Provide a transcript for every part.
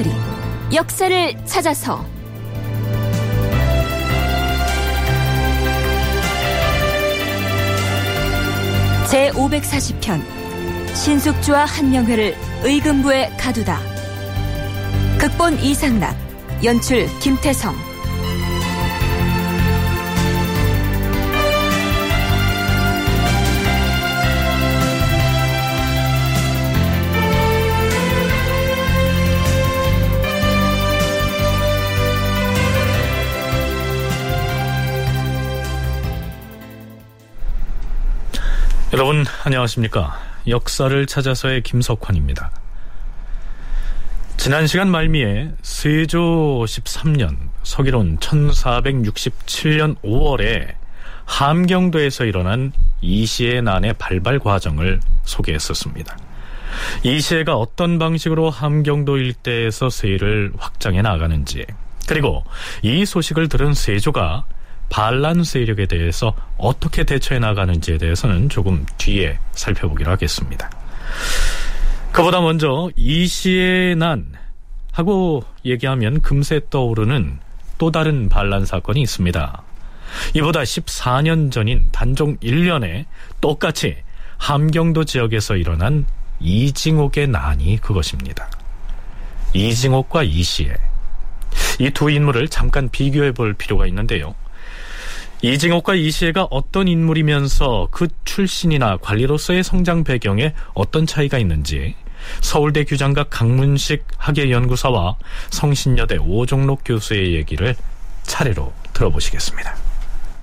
다큐멘터리 역사를 찾아서. 제 540편 신숙주와 한명회를 의금부에 가두다. 극본 이상락 연출 김태성 여러분 안녕하십니까? 역사를 찾아서의 김석환입니다. 지난 시간 말미에 세조 13년 서기론 1467년 5월에 함경도에서 일어난 이시의 난의 발발 과정을 소개했었습니다. 이시해가 어떤 방식으로 함경도 일대에서 세일을 확장해 나가는지 그리고 이 소식을 들은 세조가 반란 세력에 대해서 어떻게 대처해 나가는지에 대해서는 조금 뒤에 살펴보기로 하겠습니다. 그보다 먼저 이 시의 난 하고 얘기하면 금세 떠오르는 또 다른 반란 사건이 있습니다. 이보다 14년 전인 단종 1년에 똑같이 함경도 지역에서 일어난 이징옥의 난이 그것입니다. 이징옥과 이시의 이두 인물을 잠깐 비교해 볼 필요가 있는데요. 이징옥과 이시애가 어떤 인물이면서 그 출신이나 관리로서의 성장 배경에 어떤 차이가 있는지 서울대 규장각 강문식 학예연구사와 성신여대 오종록 교수의 얘기를 차례로 들어보시겠습니다.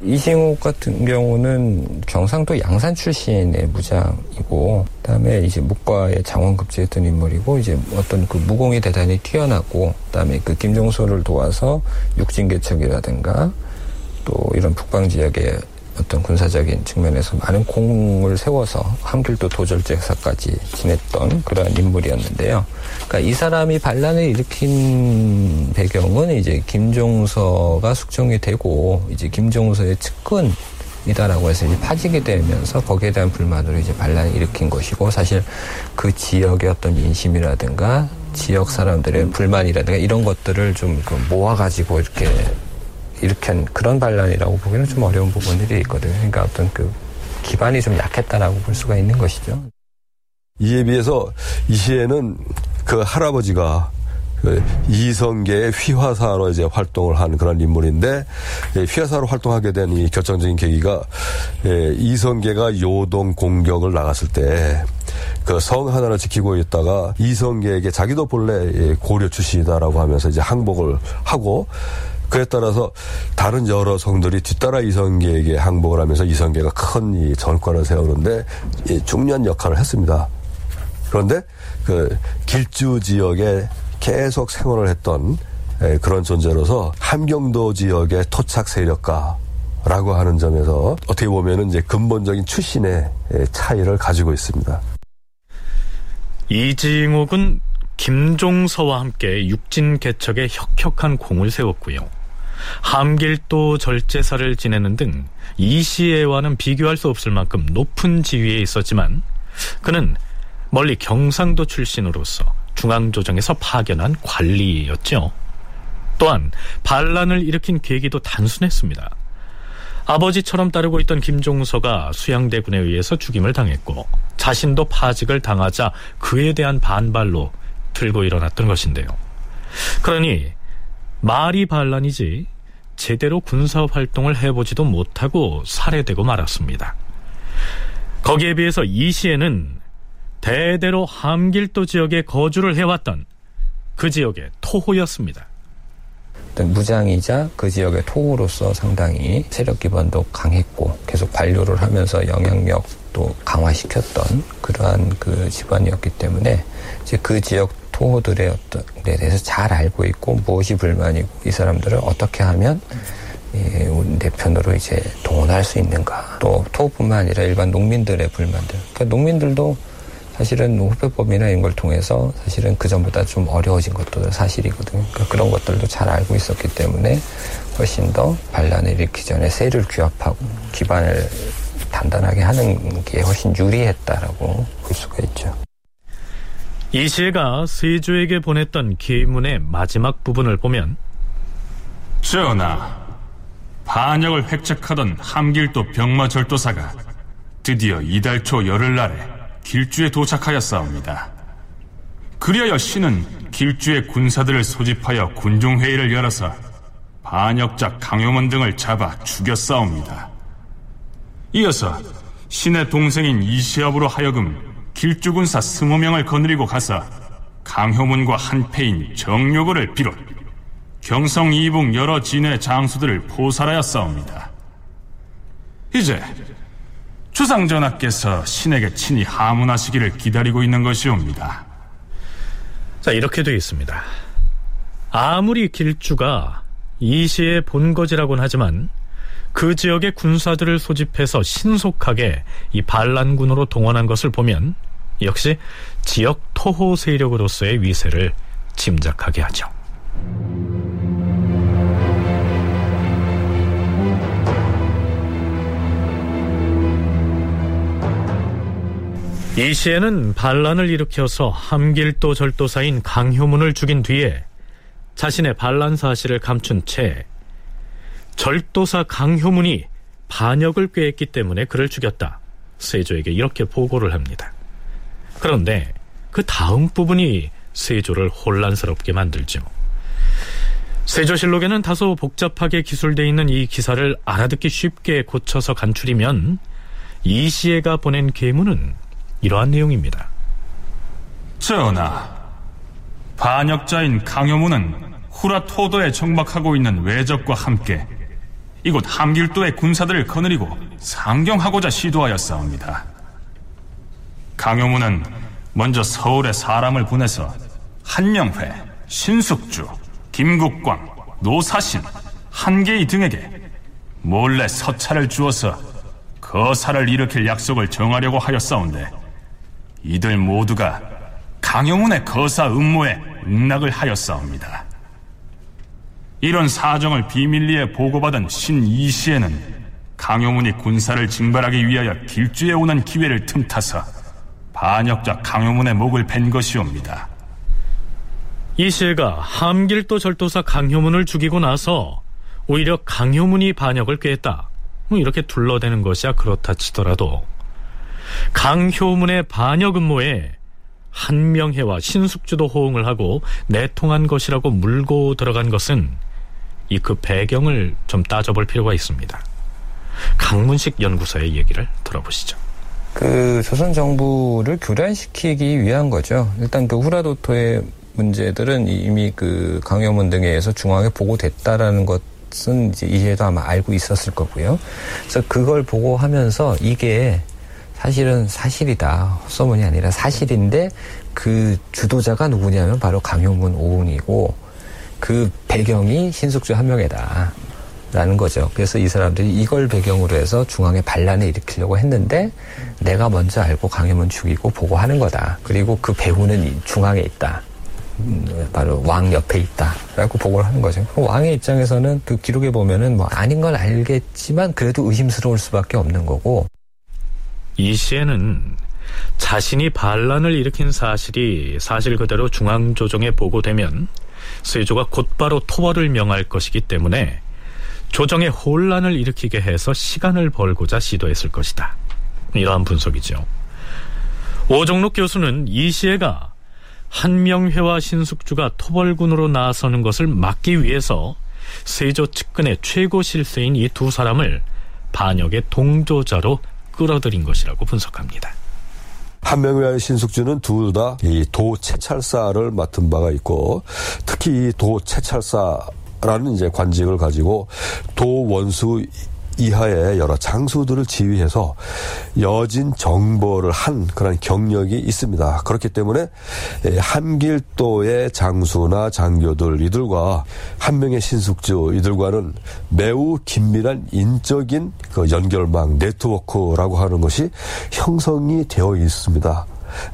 이징옥 같은 경우는 경상도 양산 출신의 무장이고, 그다음에 이제 묵과의 장원급제했던 인물이고, 이제 어떤 그 무공이 대단히 뛰어나고, 그다음에 그 김종소를 도와서 육진개척이라든가 또 이런 북방 지역의 어떤 군사적인 측면에서 많은 공을 세워서 함길도 도절제사까지 지냈던 그러한 인물이었는데요. 그러니까 이 사람이 반란을 일으킨 배경은 이제 김종서가 숙종이 되고 이제 김종서의 측근 이다라고 해서 이제 파지게 되면서 거기에 대한 불만으로 이제 반란을 일으킨 것이고 사실 그 지역의 어떤 민심이라든가 지역 사람들의 불만이라든가 이런 것들을 좀그 모아가지고 이렇게 한 그런 반란이라고 보기는 좀 어려운 부분들이 있거든요. 그러니까 어떤 그 기반이 좀 약했다라고 볼 수가 있는 것이죠. 이에 비해서 이 시에는 그 할아버지가 그 이성계의 휘화사로 이제 활동을 한 그런 인물인데 예, 휘화사로 활동하게 된 이 결정적인 계기가 예, 이성계가 요동 공격을 나갔을 때 그 성 하나를 지키고 있다가 이성계에게 자기도 본래 예, 고려 출신이다라고 하면서 이제 항복을 하고 그에 따라서 다른 여러 성들이 뒤따라 이성계에게 항복을 하면서 이성계가 큰이 전권을 세우는데 중요한 역할을 했습니다. 그런데 그 길주 지역에 계속 생활을 했던 그런 존재로서 함경도 지역의 토착 세력가라고 하는 점에서 어떻게 보면은 이제 근본적인 출신의 차이를 가지고 있습니다. 이징옥은 김종서와 함께 육진 개척에 혁혁한 공을 세웠고요. 함길도 절제사를 지내는 등 이시애와는 비교할 수 없을 만큼 높은 지위에 있었지만 그는 멀리 경상도 출신으로서 중앙조정에서 파견한 관리였죠. 또한 반란을 일으킨 계기도 단순했습니다. 아버지처럼 따르고 있던 김종서가 수양대군에 의해서 죽임을 당했고 자신도 파직을 당하자 그에 대한 반발로 들고 일어났던 것인데요. 그러니 말이 반란이지 제대로 군사 활동을 해보지도 못하고 살해되고 말았습니다. 거기에 비해서 이 시에는 대대로 함길도 지역에 거주를 해왔던 그 지역의 토호였습니다. 무장이자 그 지역의 토호로서 상당히 세력 기반도 강했고 계속 관료를 하면서 영향력도 강화시켰던 그러한 그 집안이었기 때문에 이제 그 지역 토호들의 어떤 데 대해서 잘 알고 있고 무엇이 불만이고 이 사람들을 어떻게 하면 예, 내 편으로 이제 동원할 수 있는가. 또 토호뿐만 아니라 일반 농민들의 불만들. 그러니까 농민들도 사실은 후배법이나 이런 걸 통해서 사실은 그 전보다 좀 어려워진 것도 사실이거든요. 그러니까 그런 것들도 잘 알고 있었기 때문에 훨씬 더 반란을 일으키기 전에 세를 규합하고 기반을 단단하게 하는 게 훨씬 유리했다라고 볼 수가 있죠. 이시에가 세조에게 보냈던 계문의 마지막 부분을 보면 전하, 반역을 획책하던 함길도 병마절도사가 드디어 이달 초 열흘날에 길주에 도착하였사옵니다. 그리하여 신은 길주의 군사들을 소집하여 군중회의를 열어서 반역자 강요문 등을 잡아 죽였사옵니다. 이어서 신의 동생인 이시압으로 하여금 길주군사 스무 명을 거느리고 가서 강효문과 한패인 정요고를 비롯 경성 이북 여러 진의 장수들을 포살하였사옵니다. 이제 주상전하께서 신에게 친히 하문하시기를 기다리고 있는 것이옵니다. 자, 이렇게 되어 있습니다. 아무리 길주가 이시의 본거지라곤 하지만 그 지역의 군사들을 소집해서 신속하게 이 반란군으로 동원한 것을 보면 역시 지역 토호 세력으로서의 위세를 짐작하게 하죠. 이 시에는 반란을 일으켜서 함길도 절도사인 강효문을 죽인 뒤에 자신의 반란 사실을 감춘 채 절도사 강효문이 반역을 꾀했기 때문에 그를 죽였다. 세조에게 이렇게 보고를 합니다. 그런데 그 다음 부분이 세조를 혼란스럽게 만들죠. 세조실록에는 다소 복잡하게 기술되어 있는 이 기사를 알아듣기 쉽게 고쳐서 간추리면 이시에가 보낸 계문은 이러한 내용입니다. 전하, 반역자인 강효문은 후라 토도에 정박하고 있는 외적과 함께 이곳 함길도의 군사들을 거느리고 상경하고자 시도하였사옵니다. 강효문은 먼저 서울에 사람을 보내서 한명회, 신숙주, 김국광, 노사신, 한계희 등에게 몰래 서찰을 주어서 거사를 일으킬 약속을 정하려고 하였사온데 이들 모두가 강영훈의 거사 음모에 응낙을 하였사옵니다. 이런 사정을 비밀리에 보고받은 신 이시에는 강용문이 군사를 징발하기 위하여 길주에 오는 기회를 틈타서 반역자 강용문의 목을 벤 것이옵니다. 이시에가 함길도 절도사 강효문을 죽이고 나서 오히려 강효문이 반역을 꾀했다. 뭐 이렇게 둘러대는 것이야 그렇다 치더라도 강효문의 반역 음모에 한명회와 신숙주도 호응을 하고 내통한 것이라고 물고 들어간 것은 이 그 배경을 좀 따져볼 필요가 있습니다. 강문식 연구소의 얘기를 들어보시죠. 그 조선 정부를 교란시키기 위한 거죠. 일단 그 후라도토의 문제들은 이미 그 강효문 등에 의해서 중앙에 보고됐다라는 것은 이제 이해도 아마 알고 있었을 거고요. 그래서 그걸 보고하면서 이게 사실은 사실이다. 헛소문이 아니라 사실인데 그 주도자가 누구냐면 바로 강효문 오운이고 그 배경이 신숙주 한 명이다. 라는 거죠. 그래서 이 사람들이 이걸 배경으로 해서 중앙에 반란을 일으키려고 했는데 내가 먼저 알고 강효문 죽이고 보고하는 거다. 그리고 그 배후는 중앙에 있다. 음, 바로 왕 옆에 있다라고 보고를 하는 거죠. 왕의 입장에서는 그 기록에 보면은 뭐 아닌 건 알겠지만 그래도 의심스러울 수밖에 없는 거고 이 시에는 자신이 반란을 일으킨 사실이 사실 그대로 중앙조정에 보고되면 세조가 곧바로 토벌을 명할 것이기 때문에 조정에 혼란을 일으키게 해서 시간을 벌고자 시도했을 것이다. 이러한 분석이죠. 오종록 교수는 이 시에가 한명회와 신숙주가 토벌군으로 나서는 것을 막기 위해서 세조 측근의 최고 실세인 이 두 사람을 반역의 동조자로 끌어들인 것이라고 분석합니다. 한명회와 신숙주는 둘 다 이 도채찰사를 맡은 바가 있고 특히 이 도채찰사라는 이제 관직을 가지고 도원수 이하의 여러 장수들을 지휘해서 여진 정보를 한 그런 경력이 있습니다. 그렇기 때문에 한길도의 장수나 장교들 이들과 한 명의 신숙주 이들과는 매우 긴밀한 인적인 그 연결망 네트워크라고 하는 것이 형성이 되어 있습니다.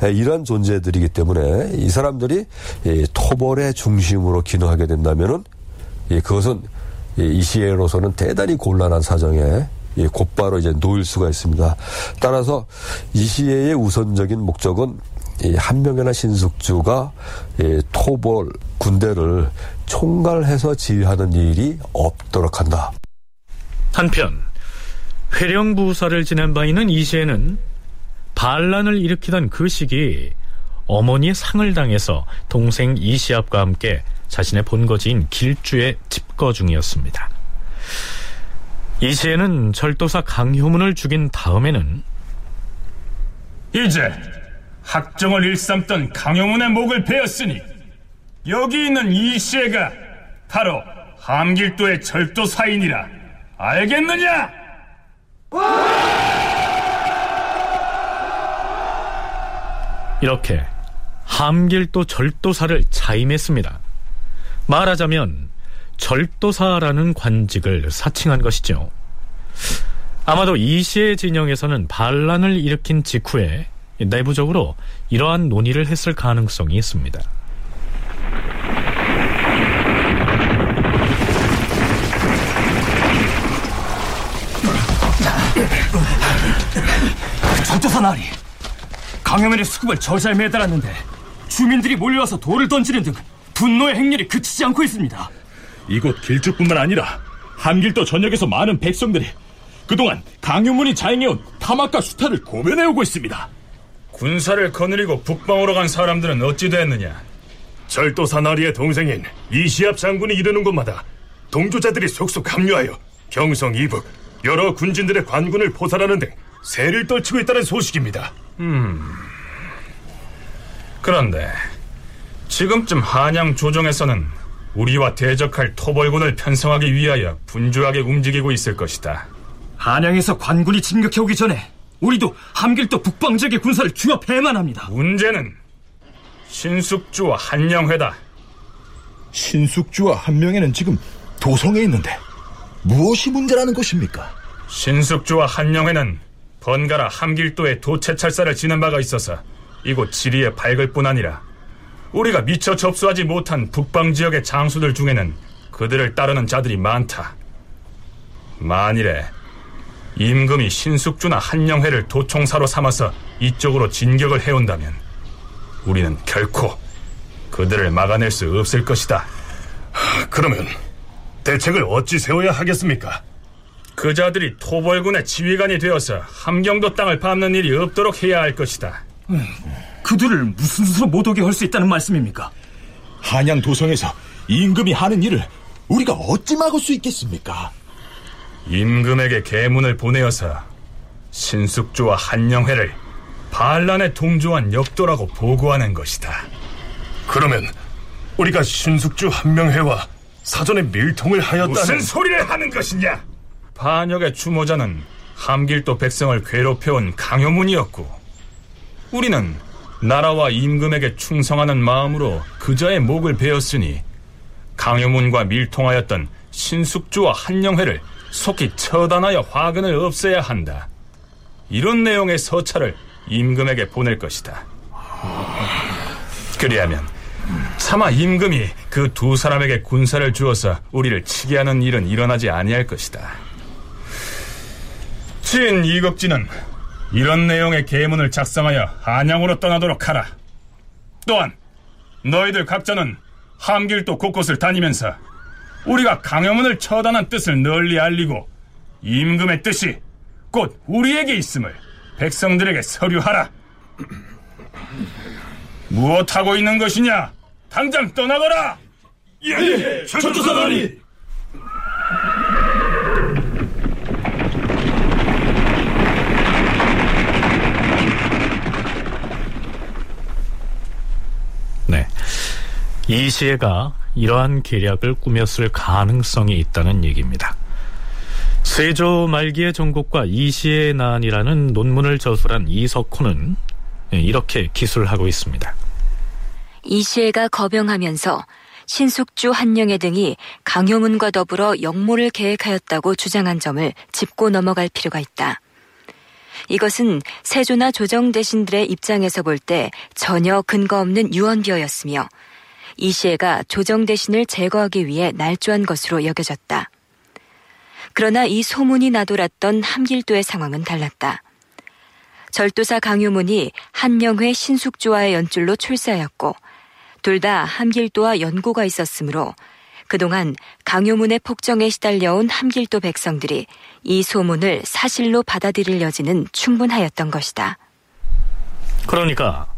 이러한 존재들이기 때문에 이 사람들이 토벌의 중심으로 기능하게 된다면은 그것은 이 시에로서는 대단히 곤란한 사정에 곧바로 이제 놓일 수가 있습니다. 따라서 이 시에의 우선적인 목적은 이 한명이나 신숙주가 이 토벌 군대를 총괄해서 지휘하는 일이 없도록 한다. 한편 회령부사를 지낸 바 있는 이시에는 반란을 일으키던 그 시기 어머니의 상을 당해서 동생 이시압과 함께 자신의 본거지인 길주에 집거 중이었습니다. 이시에는 절도사 강효문을 죽인 다음에는 이제 학정을 일삼던 강용문의 목을 베었으니 여기 있는 이시애가 바로 함길도의 절도사인이라 알겠느냐? 이렇게 함길도 절도사를 자임했습니다. 말하자면 절도사라는 관직을 사칭한 것이죠. 아마도 이시의 진영에서는 반란을 일으킨 직후에 내부적으로 이러한 논의를 했을 가능성이 있습니다. 절도사 나리 강효면의 수급을 저잘 매달았는데 주민들이 몰려와서 돌을 던지는 등 분노의 행렬이 그치지 않고 있습니다. 이곳 길주뿐만 아니라 함길도 전역에서 많은 백성들이 그동안 강유문이 자행해온 탐악과 수탈을 고변해오고 있습니다. 군사를 거느리고 북방으로 간 사람들은 어찌 됐느냐? 절도 사 나리의 동생인 이시압 장군이 이르는 곳마다 동조자들이 속속 합류하여 경성 이북 여러 군진들의 관군을 포살하는 등 세를 떨치고 있다는 소식입니다. 그런데 지금쯤 한양 조정에서는 우리와 대적할 토벌군을 편성하기 위하여 분주하게 움직이고 있을 것이다. 한양에서 관군이 진격해오기 전에 우리도 함길도 북방 지역의 군사를 규합해야만 합니다. 문제는 신숙주와 한영회다. 신숙주와 한명에는 지금 도성에 있는데 무엇이 문제라는 것입니까? 신숙주와 한영회는 번갈아 함길도에 도체 철사를 지는 바가 있어서 이곳 지리에 밝을 뿐 아니라 우리가 미처 접수하지 못한 북방 지역의 장수들 중에는 그들을 따르는 자들이 많다. 만일에 임금이 신숙주나 한영회를 도총사로 삼아서 이쪽으로 진격을 해온다면 우리는 결코 그들을 막아낼 수 없을 것이다. 그러면 대책을 어찌 세워야 하겠습니까? 그 자들이 토벌군의 지휘관이 되어서 함경도 땅을 밟는 일이 없도록 해야 할 것이다. 그들을 무슨 수로 못 오게 할 수 있다는 말씀입니까? 한양 도성에서 임금이 하는 일을 우리가 어찌 막을 수 있겠습니까? 임금에게 계문을 보내어서 신숙주와 한영회를 반란에 동조한 역도라고 보고하는 것이다. 그러면 우리가 신숙주 한명회와 사전에 밀통을 하였다는 무슨 소리를 하는 것이냐? 반역의 주모자는 함길도 백성을 괴롭혀온 강효문이었고 우리는 나라와 임금에게 충성하는 마음으로 그자의 목을 베었으니 강효문과 밀통하였던 신숙주와 한영회를 속히 처단하여 화근을 없애야 한다. 이런 내용의 서찰을 임금에게 보낼 것이다. 그리하면 차마 임금이 그 두 사람에게 군사를 주어서 우리를 치게 하는 일은 일어나지 아니할 것이다. 친 이극진은 이런 내용의 계문을 작성하여 한양으로 떠나도록 하라. 또한 너희들 각자는 함길도 곳곳을 다니면서 우리가 강영문을 처단한 뜻을 널리 알리고 임금의 뜻이 곧 우리에게 있음을 백성들에게 서류하라. 무엇하고 있는 것이냐? 당장 떠나거라! 예, 전조사 나리 네. 이시애가 이러한 계략을 꾸몄을 가능성이 있다는 얘기입니다. 세조 말기의 전국과 이시의 난이라는 논문을 저술한 이석호는 이렇게 기술하고 있습니다. 이시애가 거병하면서 신숙주 한영애 등이 강효문과 더불어 역모를 계획하였다고 주장한 점을 짚고 넘어갈 필요가 있다. 이것은 세조나 조정 대신들의 입장에서 볼 때 전혀 근거 없는 유언비어였으며 이시애가 조정 대신을 제거하기 위해 날조한 것으로 여겨졌다. 그러나 이 소문이 나돌았던 함길도의 상황은 달랐다. 절도사 강효문이 한명회 신숙주와의 연줄로 출세하였고 둘 다 함길도와 연고가 있었으므로 그동안 강효문의 폭정에 시달려온 함길도 백성들이 이 소문을 사실로 받아들일 여지는 충분하였던 것이다. 그러니까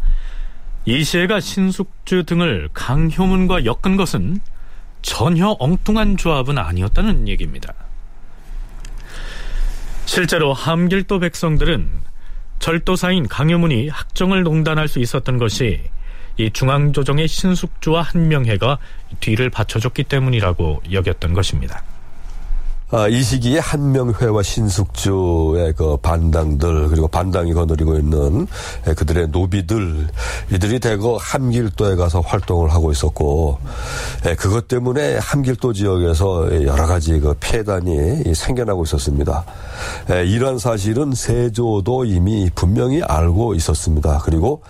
이시애가 신숙주 등을 강효문과 엮은 것은 전혀 엉뚱한 조합은 아니었다는 얘기입니다. 실제로 함길도 백성들은 절도사인 강효문이 학정을 농단할 수 있었던 것이 이 중앙조정의 신숙주와 한명회가 뒤를 받쳐줬기 때문이라고 여겼던 것입니다. 아, 이 시기에 한명회와 신숙주의 그 반당들 그리고 반당이 거느리고 있는 그들의 노비들 이들이 대거 함길도에 가서 활동을 하고 있었고 그것 때문에 함길도 지역에서 여러 가지 그 폐단이 생겨나고 있었습니다. 이러한 사실은 세조도 이미 분명히 알고 있었습니다. 그리고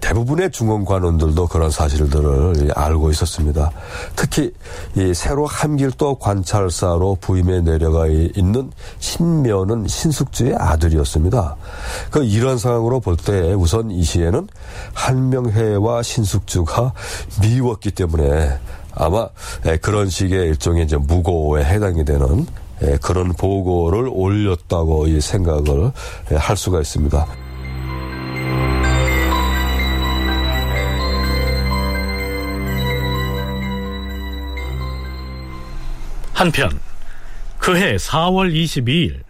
대부분의 중원 관원들도 그런 사실들을 알고 있었습니다. 특히 이 새로 함길도 관찰사로 부임해 내려가 있는 신면은 신숙주의 아들이었습니다. 그 이런 상황으로 볼 때 우선 이 시에는 한명회와 신숙주가 미웠기 때문에 아마 그런 식의 일종의 이제 무고에 해당이 되는 그런 보고를 올렸다고 이 생각을 할 수가 있습니다. 한편 그해 4월 22일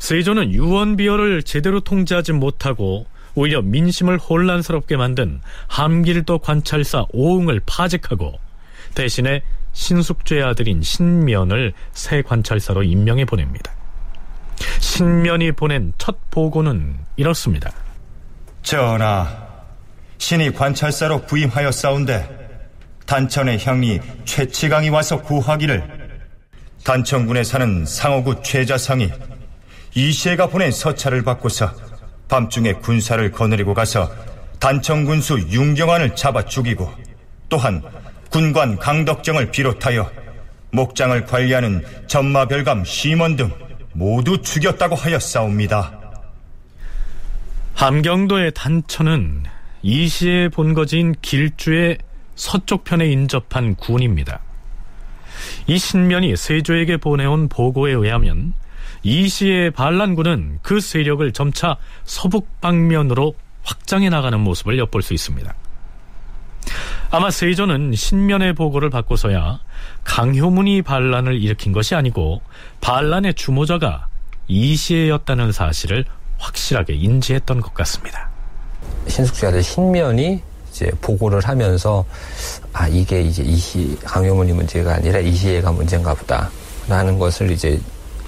세조는 유언비어를 제대로 통제하지 못하고 오히려 민심을 혼란스럽게 만든 함길도 관찰사 오웅을 파직하고 대신에 신숙주의 아들인 신면을 새 관찰사로 임명해 보냅니다. 신면이 보낸 첫 보고는 이렇습니다. 전하, 신이 관찰사로 부임하였사온데 단천의 형리 최치강이 와서 구하기를 단천군에 사는 상호구 최자상이 이시애가 보낸 서찰을 받고서 밤중에 군사를 거느리고 가서 단천군수 윤경환을 잡아 죽이고 또한 군관 강덕정을 비롯하여 목장을 관리하는 전마별감 심원 등 모두 죽였다고 하였사옵니다. 함경도의 단천은 이시의 본거지인 길주의 서쪽 편에 인접한 군입니다. 이 신면이 세조에게 보내온 보고에 의하면 이 시의 반란군은 그 세력을 점차 서북 방면으로 확장해 나가는 모습을 엿볼 수 있습니다. 아마 세조는 신면의 보고를 받고서야 강효문이 반란을 일으킨 것이 아니고 반란의 주모자가 이시애였다는 사실을 확실하게 인지했던 것 같습니다. 신숙주 아들 신면이 이제 보고를 하면서 아 이게 이제 이시 강효문이 문제가 아니라 이시애가 문제인가 보다 라는 것을 이제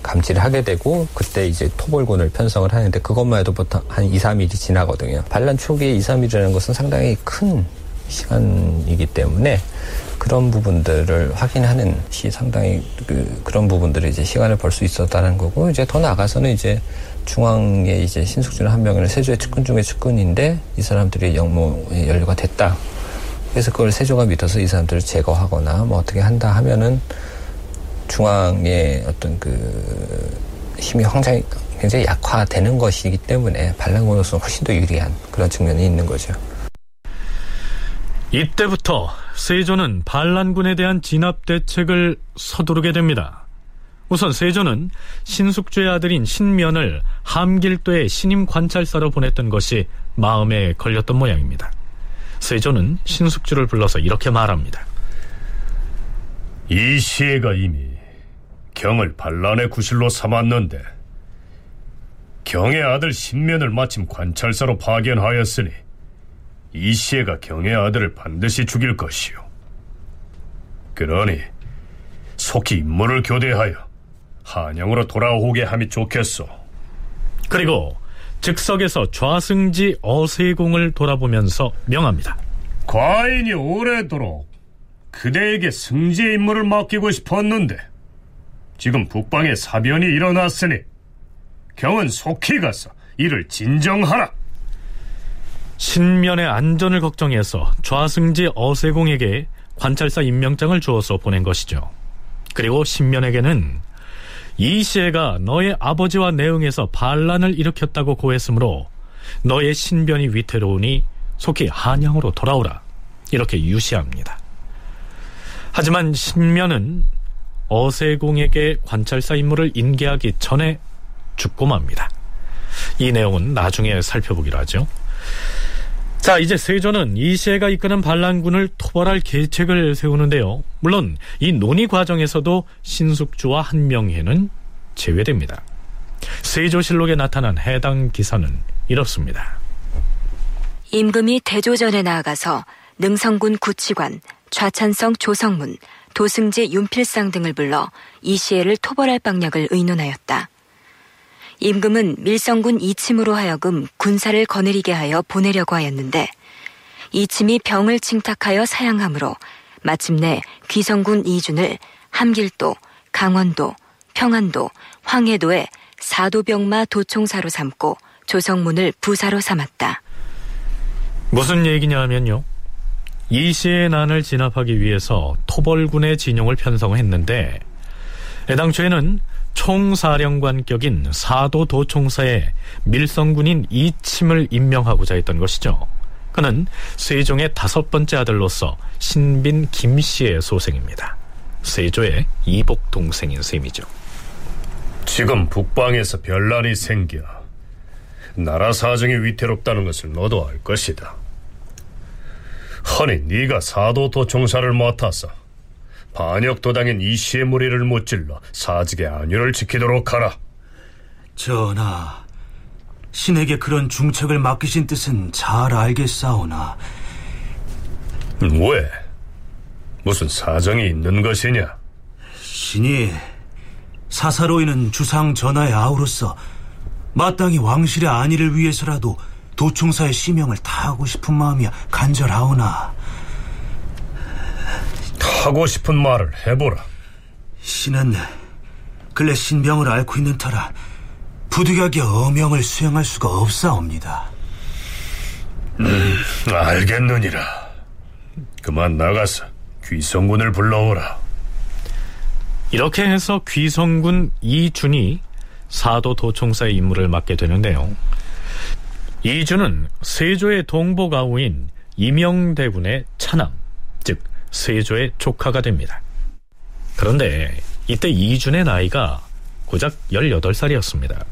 감지를 하게 되고 그때 이제 토벌군을 편성을 하는데 그것만 해도 보통 한 2, 3일이 지나거든요. 반란 초기에 2, 3일이라는 것은 상당히 큰 시간이기 때문에 그런 부분들을 확인하는 시 상당히 그 그런 부분들을 이제 시간을 벌 수 있었다는 거고 이제 더 나가서는 이제 중앙에 이제 신숙주는 한 명을 세조의 측근 중에 측근인데 이 사람들이 영모에 연루가 됐다. 그래서 그걸 세조가 믿어서 이 사람들을 제거하거나 뭐 어떻게 한다 하면은 중앙의 어떤 그 힘이 굉장히 굉장히 약화되는 것이기 때문에 반란군으로서 훨씬 더 유리한 그런 측면이 있는 거죠. 이때부터 세조는 반란군에 대한 진압 대책을 서두르게 됩니다. 우선 세조는 신숙주의 아들인 신면을 함길도의 신임 관찰사로 보냈던 것이 마음에 걸렸던 모양입니다. 세조는 신숙주를 불러서 이렇게 말합니다. 이 시애가 이미 경을 반란의 구실로 삼았는데 경의 아들 신면을 마침 관찰사로 파견하였으니 이 시애가 경의 아들을 반드시 죽일 것이요. 그러니 속히 임무를 교대하여 한양으로 돌아오게 함이 좋겠소. 그리고 즉석에서 좌승지 어세공을 돌아보면서 명합니다. 과인이 오래도록 그대에게 승지의 임무를 맡기고 싶었는데 지금 북방에 사변이 일어났으니 경은 속히 가서 이를 진정하라. 신면의 안전을 걱정해서 좌승지 어세공에게 관찰사 임명장을 주어서 보낸 것이죠. 그리고 신면에게는 이시애가 너의 아버지와 내응해서 반란을 일으켰다고 고했으므로 너의 신변이 위태로우니 속히 한양으로 돌아오라. 이렇게 유시합니다. 하지만 신면은 어세공에게 관찰사 임무를 인계하기 전에 죽고 맙니다. 이 내용은 나중에 살펴보기로 하죠. 자, 이제 세조는 이시해가 이끄는 반란군을 토벌할 계책을 세우는데요. 물론 이 논의 과정에서도 신숙주와 한명회는 제외됩니다. 세조실록에 나타난 해당 기사는 이렇습니다. 임금이 대조전에 나아가서 능성군 구치관, 좌찬성 조성문, 도승지 윤필상 등을 불러 이시해를 토벌할 방략을 의논하였다. 임금은 밀성군 이침으로 하여금 군사를 거느리게 하여 보내려고 하였는데 이침이 병을 칭탁하여 사양함으로 마침내 귀성군 이준을 함길도, 강원도, 평안도, 황해도에 사도병마 도총사로 삼고 조성문을 부사로 삼았다. 무슨 얘기냐 하면요. 이 시의 난을 진압하기 위해서 토벌군의 진용을 편성했는데 애당초에는 총사령관격인 사도 도총사에 밀성군인 이침을 임명하고자 했던 것이죠. 그는 세종의 다섯 번째 아들로서 신빈 김씨의 소생입니다. 세조의 이복 동생인 셈이죠. 지금 북방에서 변란이 생겨 나라 사정이 위태롭다는 것을 너도 알 것이다. 허니 네가 사도도 총사를 맡아서 반역 도당인 이씨의 무리를 못질러 사직의 안위를 지키도록 하라. 전하, 신에게 그런 중책을 맡기신 뜻은 잘 알겠사오나 왜? 무슨 사정이 있는 것이냐? 신이 사사로이는 주상 전하의 아우로서 마땅히 왕실의 안위를 위해서라도 도총사의 시명을 다하고 싶은 마음이 간절하오나 하고 싶은 말을 해보라. 신은 근래 신병을 앓고 있는 터라 부득이하게 어명을 수행할 수가 없사옵니다. 음, 알겠느니라. 그만 나가서 귀성군을 불러오라. 이렇게 해서 귀성군 이준이 사도 도총사의 임무를 맡게 되는데요. 이준은 세조의 동복아우인 이명대군의 차남, 즉 세조의 조카가 됩니다. 그런데 이때 이준의 나이가 고작 18살이었습니다.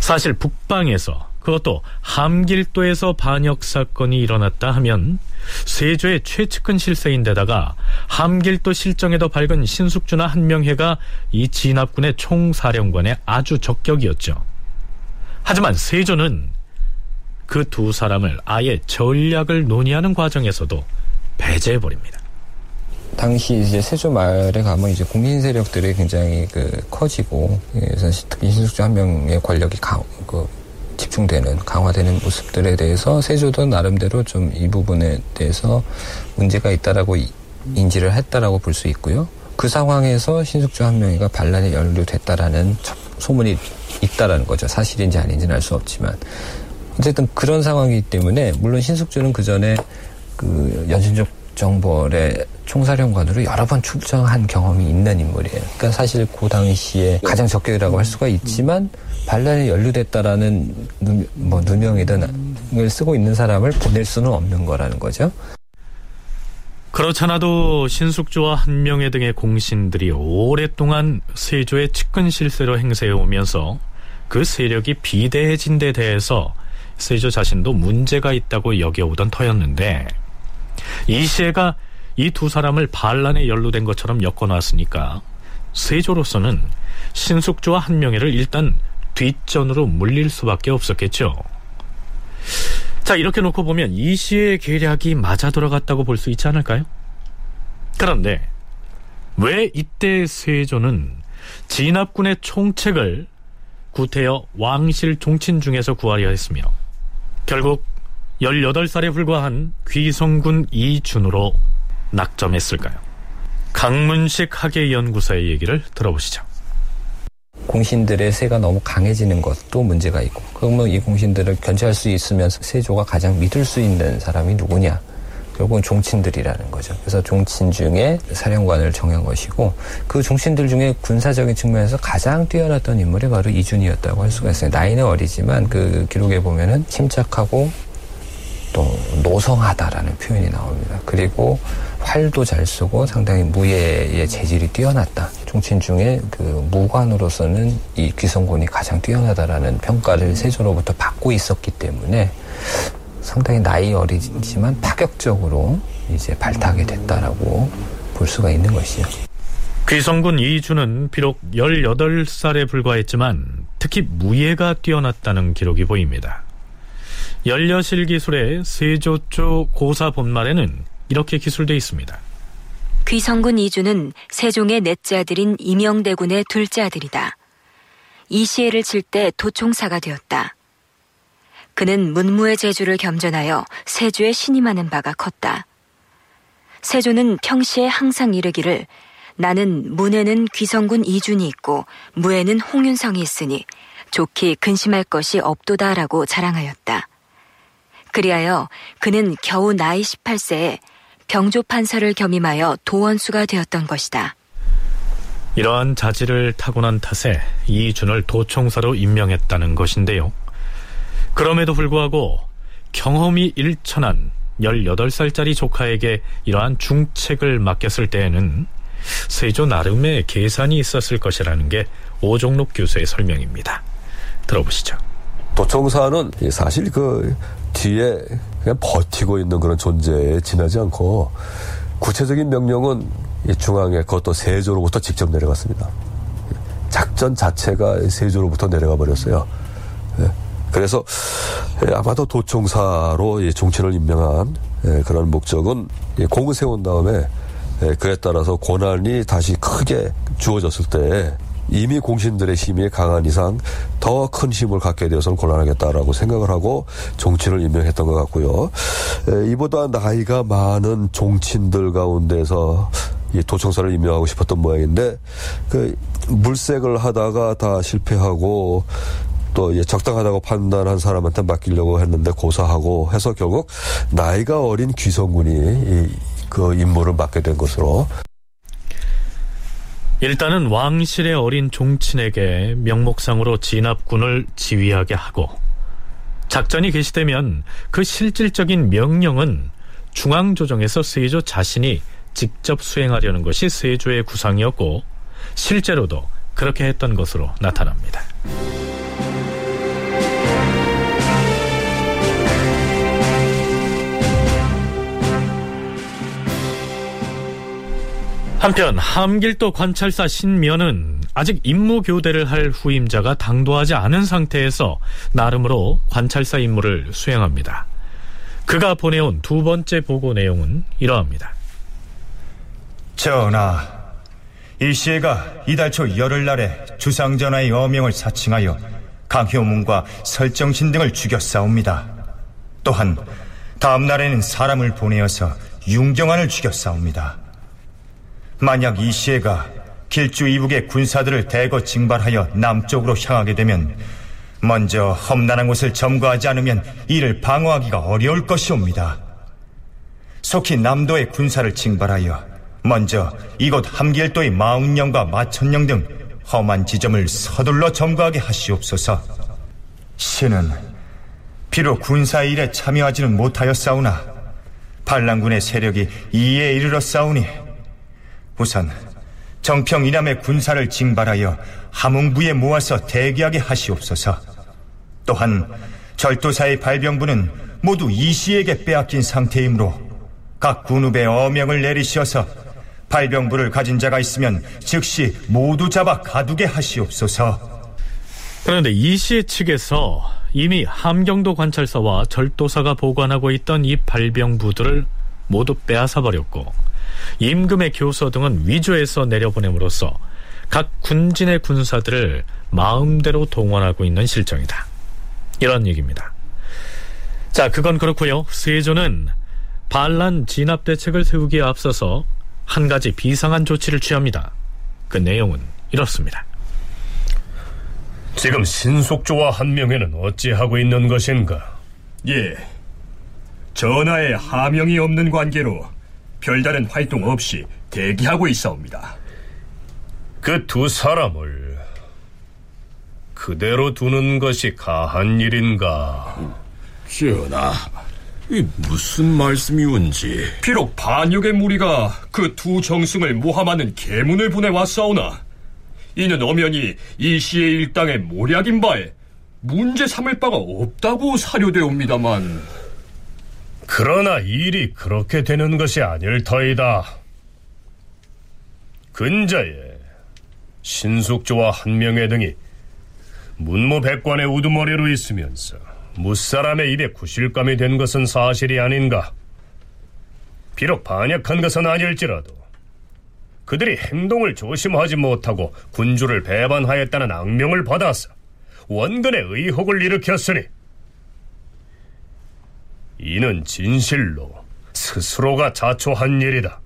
사실 북방에서 그것도 함길도에서 반역 사건이 일어났다 하면 세조의 최측근 실세인데다가 함길도 실정에도 밝은 신숙주나 한명회가 이 진압군의 총사령관의 아주 적격이었죠. 하지만 세조는 그 두 사람을 아예 전략을 논의하는 과정에서도 배제해 버립니다. 당시 이제 세조 말에 가면 이제 국민 세력들이 굉장히 그 커지고 그래서 특히 신숙주 한 명의 권력이 강, 그 집중되는 강화되는 모습들에 대해서 세조도 나름대로 좀 이 부분에 대해서 문제가 있다라고 인지를 했다라고 볼 수 있고요. 그 상황에서 신숙주 한 명이가 반란에 연루됐다라는 소문이 있다라는 거죠. 사실인지 아닌지는 알 수 없지만 어쨌든 그런 상황이기 때문에 물론 신숙주는 그 전에 그 연신적 정벌의 총사령관으로 여러 번 출정한 경험이 있는 인물이에요. 그러니까 사실 그 당시에 가장 적격이라고 할 수가 있지만 반란에 연루됐다라는 누, 뭐 누명이든 을 쓰고 있는 사람을 보낼 수는 없는 거라는 거죠. 그렇잖아도 신숙주와 한명회 등의 공신들이 오랫동안 세조의 측근 실세로 행세해 오면서 그 세력이 비대해진 데 대해서 세조 자신도 문제가 있다고 여겨오던 터였는데 이시해가 이 두 사람을 반란에 연루된 것처럼 엮어놨으니까 세조로서는 신숙주와 한명회를 일단 뒷전으로 물릴 수밖에 없었겠죠. 자 이렇게 놓고 보면 이시의 계략이 맞아 들어갔다고 볼 수 있지 않을까요? 그런데 왜 이때 세조는 진압군의 총책을 구태여 왕실 종친 중에서 구하려 했으며 결국 18살에 불과한 귀성군 이준으로 낙점했을까요? 강문식 학예연구소의 얘기를 들어보시죠. 공신들의 세가 너무 강해지는 것도 문제가 있고 그러면 이 공신들을 견제할 수 있으면 세조가 가장 믿을 수 있는 사람이 누구냐 결국은 종친들이라는 거죠. 그래서 종친 중에 사령관을 정한 것이고 그 종친들 중에 군사적인 측면에서 가장 뛰어났던 인물이 바로 이준이었다고 할 수가 있어요. 나이는 어리지만 그 기록에 보면은 침착하고 또 노성하다라는 표현이 나옵니다. 그리고 활도 잘 쏘고 상당히 무예의 재질이 뛰어났다. 종친 중에 그 무관으로서는 이 귀성군이 가장 뛰어나다라는 평가를 세조로부터 받고 있었기 때문에 상당히 나이 어리지만 파격적으로 이제 발탁하게 됐다라고 볼 수가 있는 것이죠. 귀성군 이주는 비록 18살에 불과했지만 특히 무예가 뛰어났다는 기록이 보입니다. 연려실 기술의 세조조 고사 본말에는 이렇게 기술되어 있습니다. 귀성군 이주는 세종의 넷째 아들인 임영대군의 둘째 아들이다. 이시해를 칠 때 도총사가 되었다. 그는 문무의 재주를 겸전하여 세조에 신임하는 바가 컸다. 세조는 평시에 항상 이르기를 나는 문에는 귀성군 이준이 있고 무에는 홍윤성이 있으니 좋게 근심할 것이 없도다라고 자랑하였다. 그리하여 그는 겨우 나이 18세에 병조 판사를 겸임하여 도원수가 되었던 것이다. 이러한 자질을 타고난 탓에 이준을 도총사로 임명했다는 것인데요. 그럼에도 불구하고 경험이 일천한 18살짜리 조카에게 이러한 중책을 맡겼을 때에는 세조 나름의 계산이 있었을 것이라는 게 오종록 교수의 설명입니다. 들어보시죠. 도청사는 사실 그 뒤에 그냥 버티고 있는 그런 존재에 지나지 않고 구체적인 명령은 중앙에 그것도 세조로부터 직접 내려갔습니다. 작전 자체가 세조로부터 내려가 버렸어요. 예. 그래서 아마도 도청사로 종친을 임명한 예, 그런 목적은 공을 세운 다음에 예, 그에 따라서 고난이 다시 크게 주어졌을 때 이미 공신들의 힘이 강한 이상 더 큰 힘을 갖게 되어서는 곤란하겠다라고 생각을 하고 종친을 임명했던 것 같고요. 이보다 나이가 많은 종친들 가운데서 이 도청사를 임명하고 싶었던 모양인데 그 물색을 하다가 다 실패하고 또 적당하다고 판단한 사람한테 맡기려고 했는데 고사하고 해서 결국 나이가 어린 귀성군이 그 임무를 맡게 된 것으로 일단은 왕실의 어린 종친에게 명목상으로 진압군을 지휘하게 하고 작전이 개시되면 그 실질적인 명령은 중앙조정에서 세조 자신이 직접 수행하려는 것이 세조의 구상이었고 실제로도 그렇게 했던 것으로 나타납니다. 한편 함길도 관찰사 신면은 아직 임무 교대를 할 후임자가 당도하지 않은 상태에서 나름으로 관찰사 임무를 수행합니다. 그가 보내온 두 번째 보고 내용은 이러합니다. 전하, 일시가 이달 초 열흘날에 주상전하의 어명을 사칭하여 강효문과 설정신 등을 죽였사옵니다. 또한 다음 날에는 사람을 보내어서 융경안을 죽였사옵니다. 만약 이시애가 길주 이북의 군사들을 대거 징발하여 남쪽으로 향하게 되면 먼저 험난한 곳을 점거하지 않으면 이를 방어하기가 어려울 것이옵니다. 속히 남도의 군사를 징발하여 먼저 이곳 함길도의 마운령과 마천령 등 험한 지점을 서둘러 점거하게 하시옵소서. 신은 비록 군사 일에 참여하지는 못하였사오나 반란군의 세력이 이에 이르러 싸우니 우선 정평 이남의 군사를 징발하여 함흥부에 모아서 대기하게 하시옵소서. 또한 절도사의 발병부는 모두 이 씨에게 빼앗긴 상태이므로 각 군읍에 어명을 내리시어서 발병부를 가진 자가 있으면 즉시 모두 잡아 가두게 하시옵소서. 그런데 이씨 측에서 이미 함경도 관찰사와 절도사가 보관하고 있던 이 발병부들을 모두 빼앗아 버렸고 임금의 교서 등은 위조해서 내려보냄으로써 각 군진의 군사들을 마음대로 동원하고 있는 실정이다. 이런 얘기입니다. 자, 그건 그렇고요. 세조는 반란 진압 대책을 세우기에 앞서서 한 가지 비상한 조치를 취합니다. 그 내용은 이렇습니다. 지금 신속조와 한명회는 어찌하고 있는 것인가? 예. 전하의 하명이 없는 관계로 별다른 활동 없이 대기하고 있사옵니다. 그 두 사람을 그대로 두는 것이 가한 일인가? 전하, 이 무슨 말씀이온지. 비록 반역의 무리가 그 두 정승을 모함하는 계문을 보내왔사오나 이는 엄연히 이 시의 일당의 모략인 바에 문제 삼을 바가 없다고 사료되옵니다만 그러나 일이 그렇게 되는 것이 아닐 터이다. 근자에 신숙조와 한명회 등이 문무 백관의 우두머리로 있으면서 무사람의 입에 구실감이 된 것은 사실이 아닌가. 비록 반역한 것은 아닐지라도 그들이 행동을 조심하지 못하고 군주를 배반하였다는 악명을 받아서 원근의 의혹을 일으켰으니 이는 진실로 스스로가 자초한 일이다.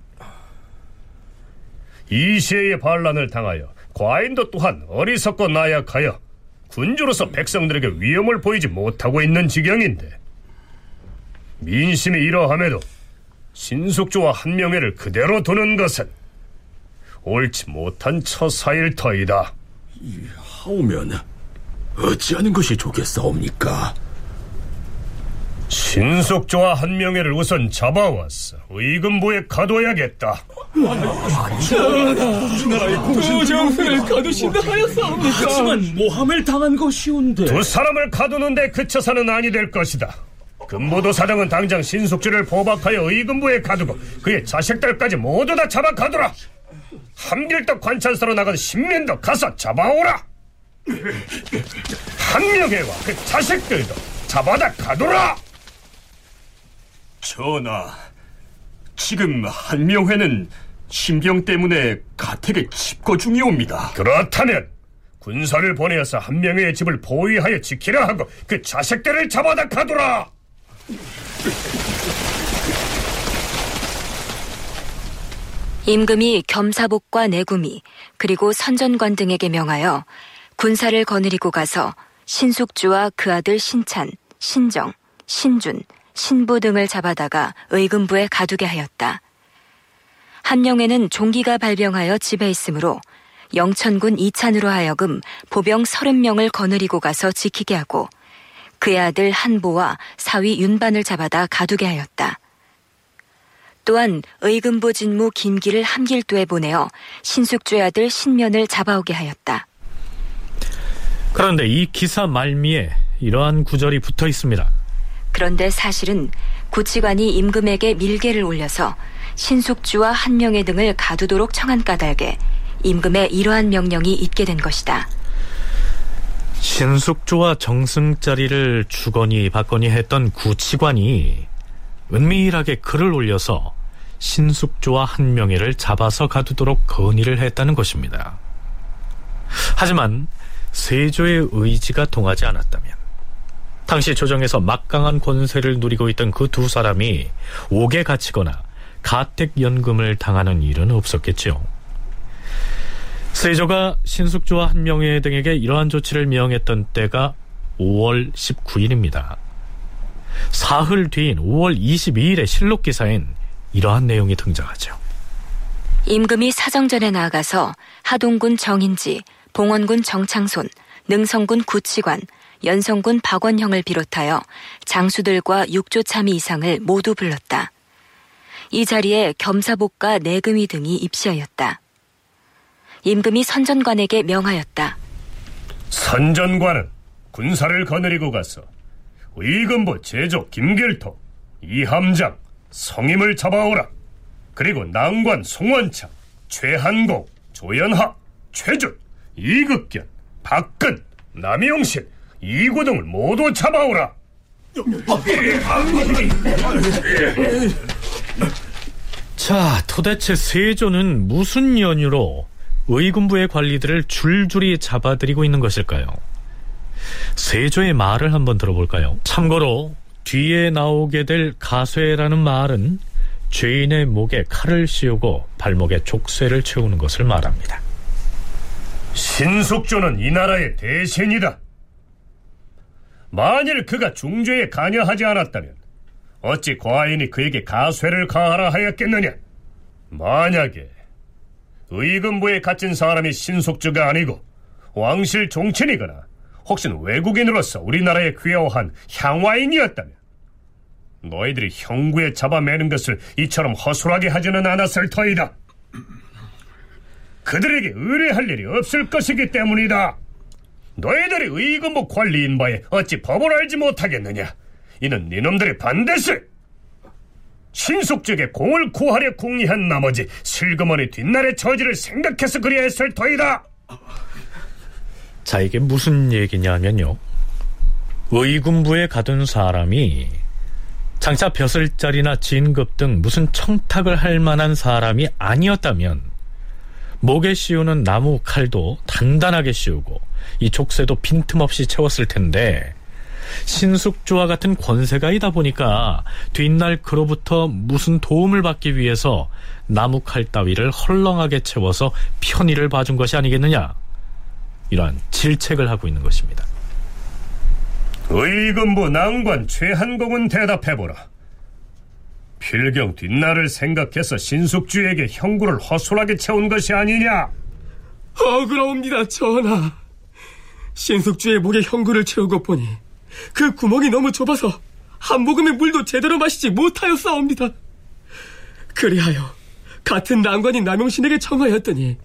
이시의 반란을 당하여 과인도 또한 어리석고 나약하여 군주로서 백성들에게 위험을 보이지 못하고 있는 지경인데 민심이 이러함에도 신숙주와 한명회를 그대로 두는 것은 옳지 못한 처사일 터이다. 하오면 어찌하는 것이 좋겠사옵니까? 신숙조와 한명회를 우선 잡아왔어 의금부에 가둬야겠다. 두 정승을 가두신다 하였사옵니까? 하지만 모함을 당한 것이온데 두 사람을 가두는데 그쳐서는 아니 될 것이다. 금보도 사장은 당장 신숙주를 포박하여 의금부에 가두고 그의 자식들까지 모두 다 잡아 가두라. 한길도 관찰서로 나간 신면도 가서 잡아오라. 한명회와 그 자식들도 잡아다 가두라. 전하, 지금 한명회는 신병 때문에 가택에 집거 중이옵니다. 그렇다면 군사를 보내어서 한명회의 집을 보위하여 지키라 하고 그 자식들을 잡아다 가두라. 임금이 겸사복과 내구미 그리고 선전관 등에게 명하여 군사를 거느리고 가서 신숙주와 그 아들 신찬, 신정, 신준, 신부 등을 잡아다가 의금부에 가두게 하였다. 한영에는 종기가 발병하여 집에 있으므로 영천군 이찬으로 하여금 보병 서른 명을 거느리고 가서 지키게 하고 그의 아들 한보와 사위 윤반을 잡아다 가두게 하였다. 또한 의금부 진무 김기를 함길도에 보내어 신숙주의 아들 신면을 잡아오게 하였다. 그런데 이 기사 말미에 이러한 구절이 붙어 있습니다. 그런데 사실은 구치관이 임금에게 밀계를 올려서 신숙주와 한명회 등을 가두도록 청한 까닭에 임금의 이러한 명령이 있게 된 것이다. 신숙주와 정승자리를 주거니 받거니 했던 구치관이 은밀하게 글을 올려서 신숙주와 한명회를 잡아서 가두도록 건의를 했다는 것입니다. 하지만 세조의 의지가 통하지 않았다면 당시 조정에서 막강한 권세를 누리고 있던 그 두 사람이 옥에 갇히거나 가택연금을 당하는 일은 없었겠지요. 세조가 신숙주와 한명회 등에게 이러한 조치를 명했던 때가 5월 19일입니다. 사흘 뒤인 5월 22일의 실록 기사엔 이러한 내용이 등장하죠. 임금이 사정전에 나아가서 하동군 정인지, 봉원군 정창손, 능성군 구치관, 연성군 박원형을 비롯하여 장수들과 육조참의 이상을 모두 불렀다. 이 자리에 겸사복과 내금위 등이 입시하였다. 임금이 선전관에게 명하였다. 선전관은 군사를 거느리고 가서 의금부 제조 김길토, 이함장, 성임을 잡아오라. 그리고 낭관 송원창, 최한공, 조연하, 최준, 이극견, 박근, 남용신, 이구등을 모두 잡아오라. 자, 도대체 세조는 무슨 연유로 의군부의 관리들을 줄줄이 잡아들이고 있는 것일까요? 세조의 말을 한번 들어볼까요? 참고로 뒤에 나오게 될 가쇠라는 말은 죄인의 목에 칼을 씌우고 발목에 족쇄를 채우는 것을 말합니다. 신숙조는 이 나라의 대신이다. 만일 그가 중죄에 관여하지 않았다면 어찌 과인이 그에게 가쇠를 가하라 하였겠느냐? 만약에 의금부에 갇힌 사람이 신속주가 아니고 왕실 종친이거나 혹은 외국인으로서 우리나라에 귀화한 향화인이었다면 너희들이 형구에 잡아매는 것을 이처럼 허술하게 하지는 않았을 터이다. 그들에게 의뢰할 일이 없을 것이기 때문이다. 너희들이 의금부 관리인 바에 어찌 법을 알지 못하겠느냐? 이는 니놈들의 반대세. 신속적에 공을 구하려 궁리한 나머지 슬그머니 뒷날의 처지를 생각해서 그리야 했을 터이다. 자, 이게 무슨 얘기냐면요. 의군부에 가둔 사람이 장차 벼슬자리나 진급 등 무슨 청탁을 할 만한 사람이 아니었다면 목에 씌우는 나무 칼도 단단하게 씌우고 이 족쇄도 빈틈없이 채웠을 텐데 신숙주와 같은 권세가이다 보니까 뒷날 그로부터 무슨 도움을 받기 위해서 나무 칼 따위를 헐렁하게 채워서 편의를 봐준 것이 아니겠느냐 이러한 질책을 하고 있는 것입니다. 의금부 낭관 최한공은 대답해보라. 필경 뒷날을 생각해서 신숙주에게 형구를 허술하게 채운 것이 아니냐? 억울합니다, 전하. 신숙주의 목에 형구를 채우고 보니 그 구멍이 너무 좁아서 한 모금의 물도 제대로 마시지 못하였사옵니다. 그리하여 같은 난관인 남용신에게 청하였더니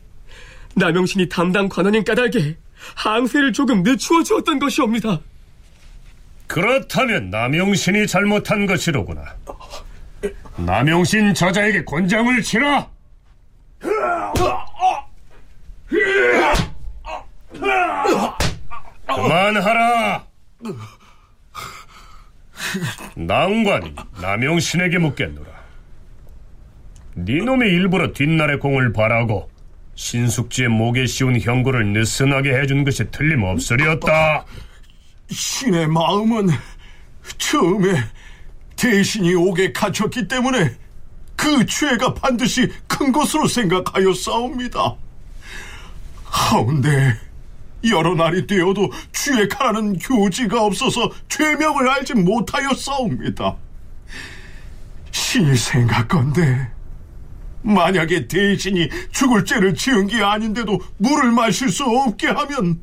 남용신이 담당 관원인 까닭에 항세를 조금 늦추어 주었던 것이옵니다. 그렇다면 남용신이 잘못한 것이로구나. 남용신 저자에게 권장을 치라. 그만하라. 낭관이 남용신에게 묻겠노라. 네 놈이 일부러 뒷날의 공을 바라고 신숙지의 목에 씌운 형구를 느슨하게 해준 것이 틀림없으리었다. 신의 마음은 처음에 대신이 옥에 갇혔기 때문에 그 죄가 반드시 큰 것으로 생각하여 싸웁니다. 하운데 여러 날이 되어도 가라는 교지가 없어서 죄명을 알지 못하여 싸웁니다. 신이 생각건데 만약에 대신이 죽을 죄를 지은 게 아닌데도 물을 마실 수 없게 하면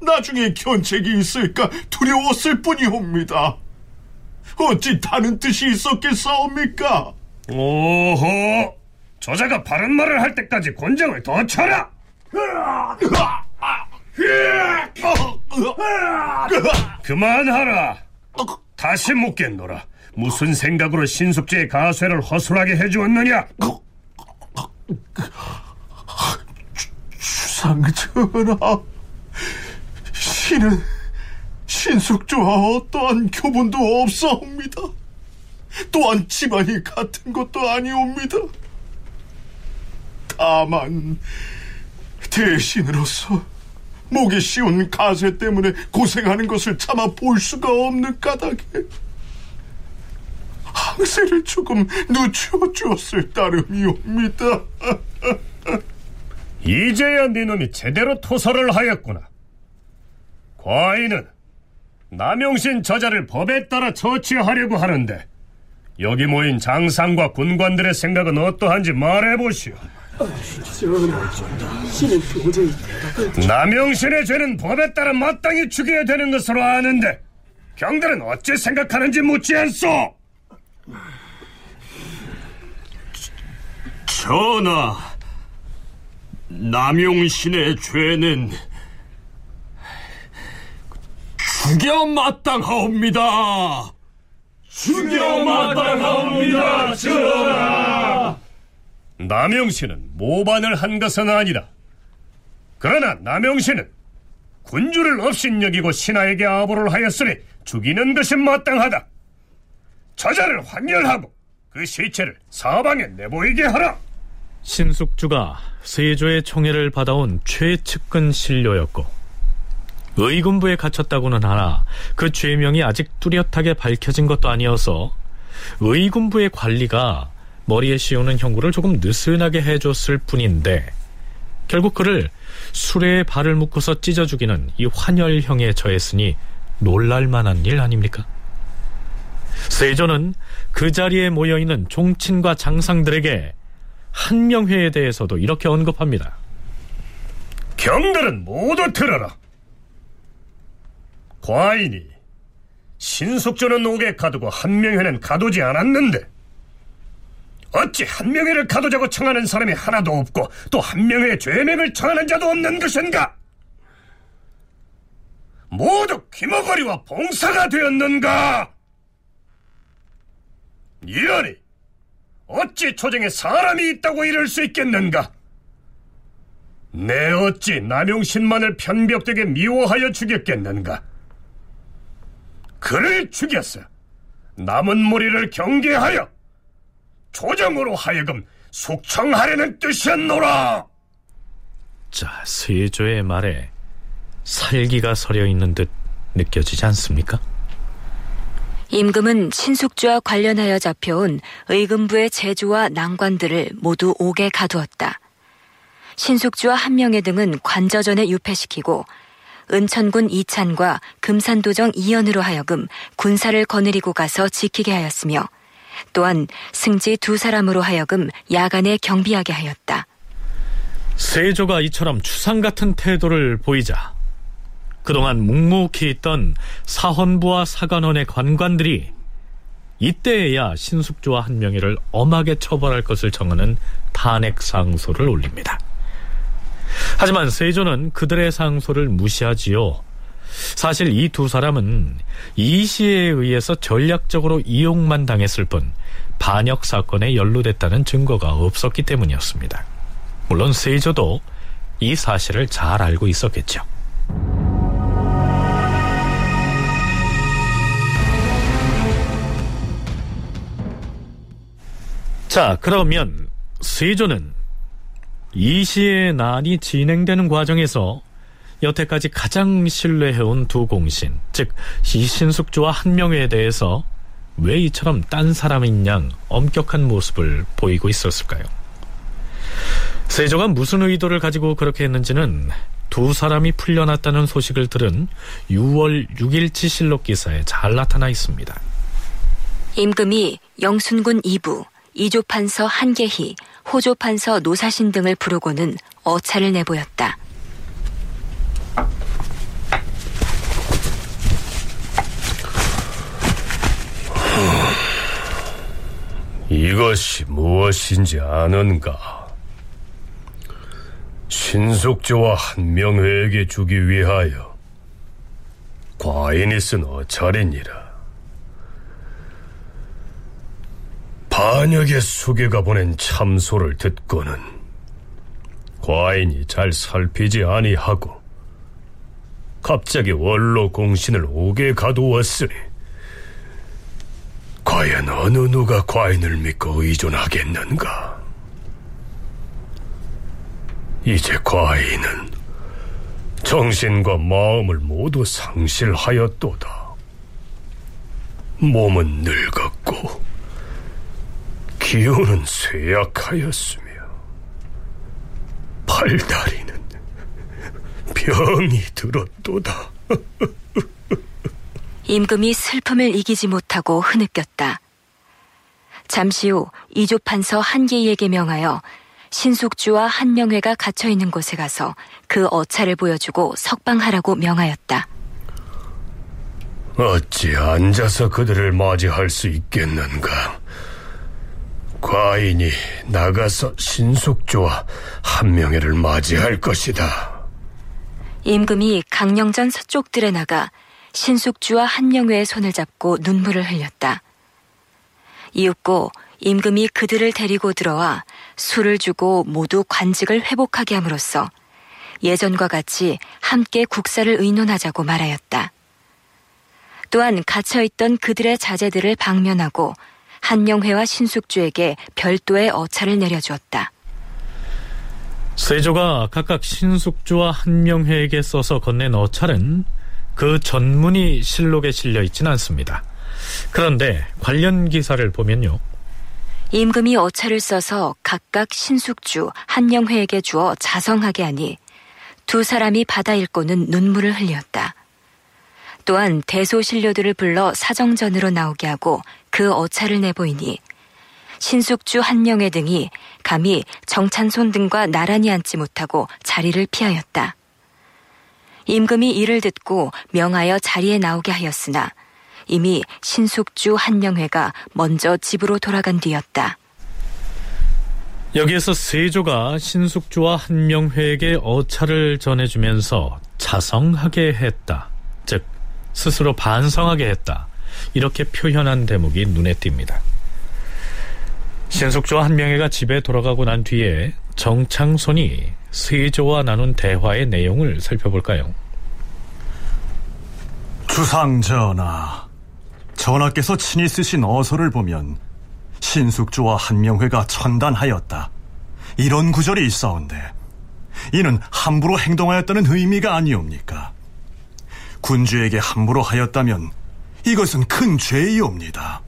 나중에 견책이 있을까 두려웠을 뿐이옵니다. 어찌 다른 뜻이 있었겠사옵니까? 오호, 저자가 바른 말을 할 때까지 권장을 더 쳐라! 그만하라! 다시 묻겠노라. 무슨 생각으로 신숙주의 가쇠를 허술하게 해주었느냐? 주상전하, 신은 신숙주와 어떠한 교분도 없사옵니다. 또한 집안이 같은 것도 아니옵니다. 다만 대신으로서 목에 씌운 가세 때문에 고생하는 것을 참아 볼 수가 없는 까닭에 항세를 조금 늦추어 주었을 따름이옵니다. 이제야 네 놈이 제대로 토설을 하였구나. 과인은 남용신 저자를 법에 따라 처치하려고 하는데 여기 모인 장상과 군관들의 생각은 어떠한지 말해보시오. 전하, 신은 도저히 대답을... 남용신의 죄는 법에 따라 마땅히 죽여야 되는 것으로 아는데 경들은 어찌 생각하는지 묻지 않소? 전하, 남용신의 죄는 죽여 마땅하옵니다. 죽여 마땅하옵니다, 전하. 남영신은 모반을 한 것은 아니다. 그러나 남영신은 군주를 업신여기고 신하에게 아부를 하였으니 죽이는 것이 마땅하다. 저자를 환멸하고 그 시체를 사방에 내보이게 하라. 신숙주가 세조의 총애를 받아온 최측근 신료였고 의군부에 갇혔다고는 하나 그 죄명이 아직 뚜렷하게 밝혀진 것도 아니어서 의군부의 관리가 머리에 씌우는 형구를 조금 느슨하게 해줬을 뿐인데 결국 그를 수레에 발을 묶어서 찢어 죽이는 이 환열형에 처했으니 놀랄만한 일 아닙니까? 세조는 그 자리에 모여있는 종친과 장상들에게 한명회에 대해서도 이렇게 언급합니다. 경들은 모두 들어라. 과인이 신숙조는 옥에 가두고 한명회는 가두지 않았는데 어찌 한명회를 가두자고 청하는 사람이 하나도 없고 또 한명회의 죄명을 청하는 자도 없는 것인가? 모두 귀머거리와 봉사가 되었는가? 이러니 어찌 조정에 사람이 있다고 이럴 수 있겠는가? 내 어찌 남용신만을 편벽되게 미워하여 죽였겠는가? 그를 죽였어. 남은 무리를 경계하여 조정으로 하여금 숙청하려는 뜻이었노라. 자, 세조의 말에 살기가 서려 있는 듯 느껴지지 않습니까? 임금은 신숙주와 관련하여 잡혀온 의금부의 제주와 낭관들을 모두 옥에 가두었다. 신숙주와 한명회 등은 관저전에 유폐시키고 은천군 이찬과 금산도정 이연으로 하여금 군사를 거느리고 가서 지키게 하였으며 또한 승지 두 사람으로 하여금 야간에 경비하게 하였다. 세조가 이처럼 추상 같은 태도를 보이자 그동안 묵묵히 있던 사헌부와 사관원의 관관들이 이때에야 신숙주와 한명희를 엄하게 처벌할 것을 정하는 탄핵 상소를 올립니다. 하지만 세조는 그들의 상소를 무시하지요. 사실 이 두 사람은 이시에 의해서 전략적으로 이용만 당했을 뿐 반역 사건에 연루됐다는 증거가 없었기 때문이었습니다. 물론 세조도 이 사실을 잘 알고 있었겠죠. 자, 그러면 세조는 이시의 난이 진행되는 과정에서 여태까지 가장 신뢰해온 두 공신, 즉 이신숙주와 한명회에 대해서 왜 이처럼 딴 사람인 양 엄격한 모습을 보이고 있었을까요? 세조가 무슨 의도를 가지고 그렇게 했는지는 두 사람이 풀려났다는 소식을 들은 6월 6일치 실록 기사에 잘 나타나 있습니다. 임금이 영순군 이부, 이조판서 한계희, 호조판서 노사신 등을 부르고는 어차를 내보였다. 이것이 무엇인지 아는가? 신숙조와 한명회에게 주기 위하여 과인이 쓴 어찰이니라. 반역의 수계가 보낸 참소를 듣고는 과인이 잘 살피지 아니하고 갑자기 원로 공신을 옥에 가두었으니 과연 어느 누가 과인을 믿고 의존하겠는가? 이제 과인은 정신과 마음을 모두 상실하였도다. 몸은 늙었고 기운은 쇠약하였으며 팔다리는 병이 들었도다. 임금이 슬픔을 이기지 못하고 흐느꼈다. 잠시 후 이조판서 한계희에게 명하여 신숙주와 한명회가 갇혀 있는 곳에 가서 그 어차를 보여주고 석방하라고 명하였다. 어찌 앉아서 그들을 맞이할 수 있겠는가? 과인이 나가서 신숙주와 한명회를 맞이할 것이다. 임금이 강령전 서쪽들에 나가 신숙주와 한명회의 손을 잡고 눈물을 흘렸다. 이윽고 임금이 그들을 데리고 들어와 술을 주고 모두 관직을 회복하게 함으로써 예전과 같이 함께 국사를 의논하자고 말하였다. 또한 갇혀있던 그들의 자제들을 방면하고 한명회와 신숙주에게 별도의 어차를 내려주었다. 세조가 각각 신숙주와 한명회에게 써서 건넨 어찰은 그 전문이 실록에 실려 있진 않습니다. 그런데 관련 기사를 보면요. 임금이 어차를 써서 각각 신숙주, 한명회에게 주어 자성하게 하니 두 사람이 받아 읽고는 눈물을 흘렸다. 또한 대소신료들을 불러 사정전으로 나오게 하고 그 어차를 내보이니 신숙주 한명회 등이 감히 정찬손 등과 나란히 앉지 못하고 자리를 피하였다. 임금이 이를 듣고 명하여 자리에 나오게 하였으나 이미 신숙주 한명회가 먼저 집으로 돌아간 뒤였다. 여기에서 세조가 신숙주와 한명회에게 어차를 전해주면서 자성하게 했다. 즉 스스로 반성하게 했다. 이렇게 표현한 대목이 눈에 띕니다. 신숙주와 한명회가 집에 돌아가고 난 뒤에 정창손이 세조와 나눈 대화의 내용을 살펴볼까요? 주상 전하, 전하께서 친히 쓰신 어서를 보면 신숙주와 한명회가 천단하였다. 이런 구절이 있어온데 이는 함부로 행동하였다는 의미가 아니옵니까? 군주에게 함부로 하였다면 이것은 큰 죄이옵니다.